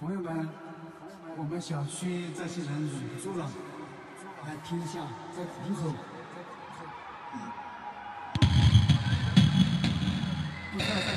朋友们我们小区这些人忍不住了来听一下在狂吼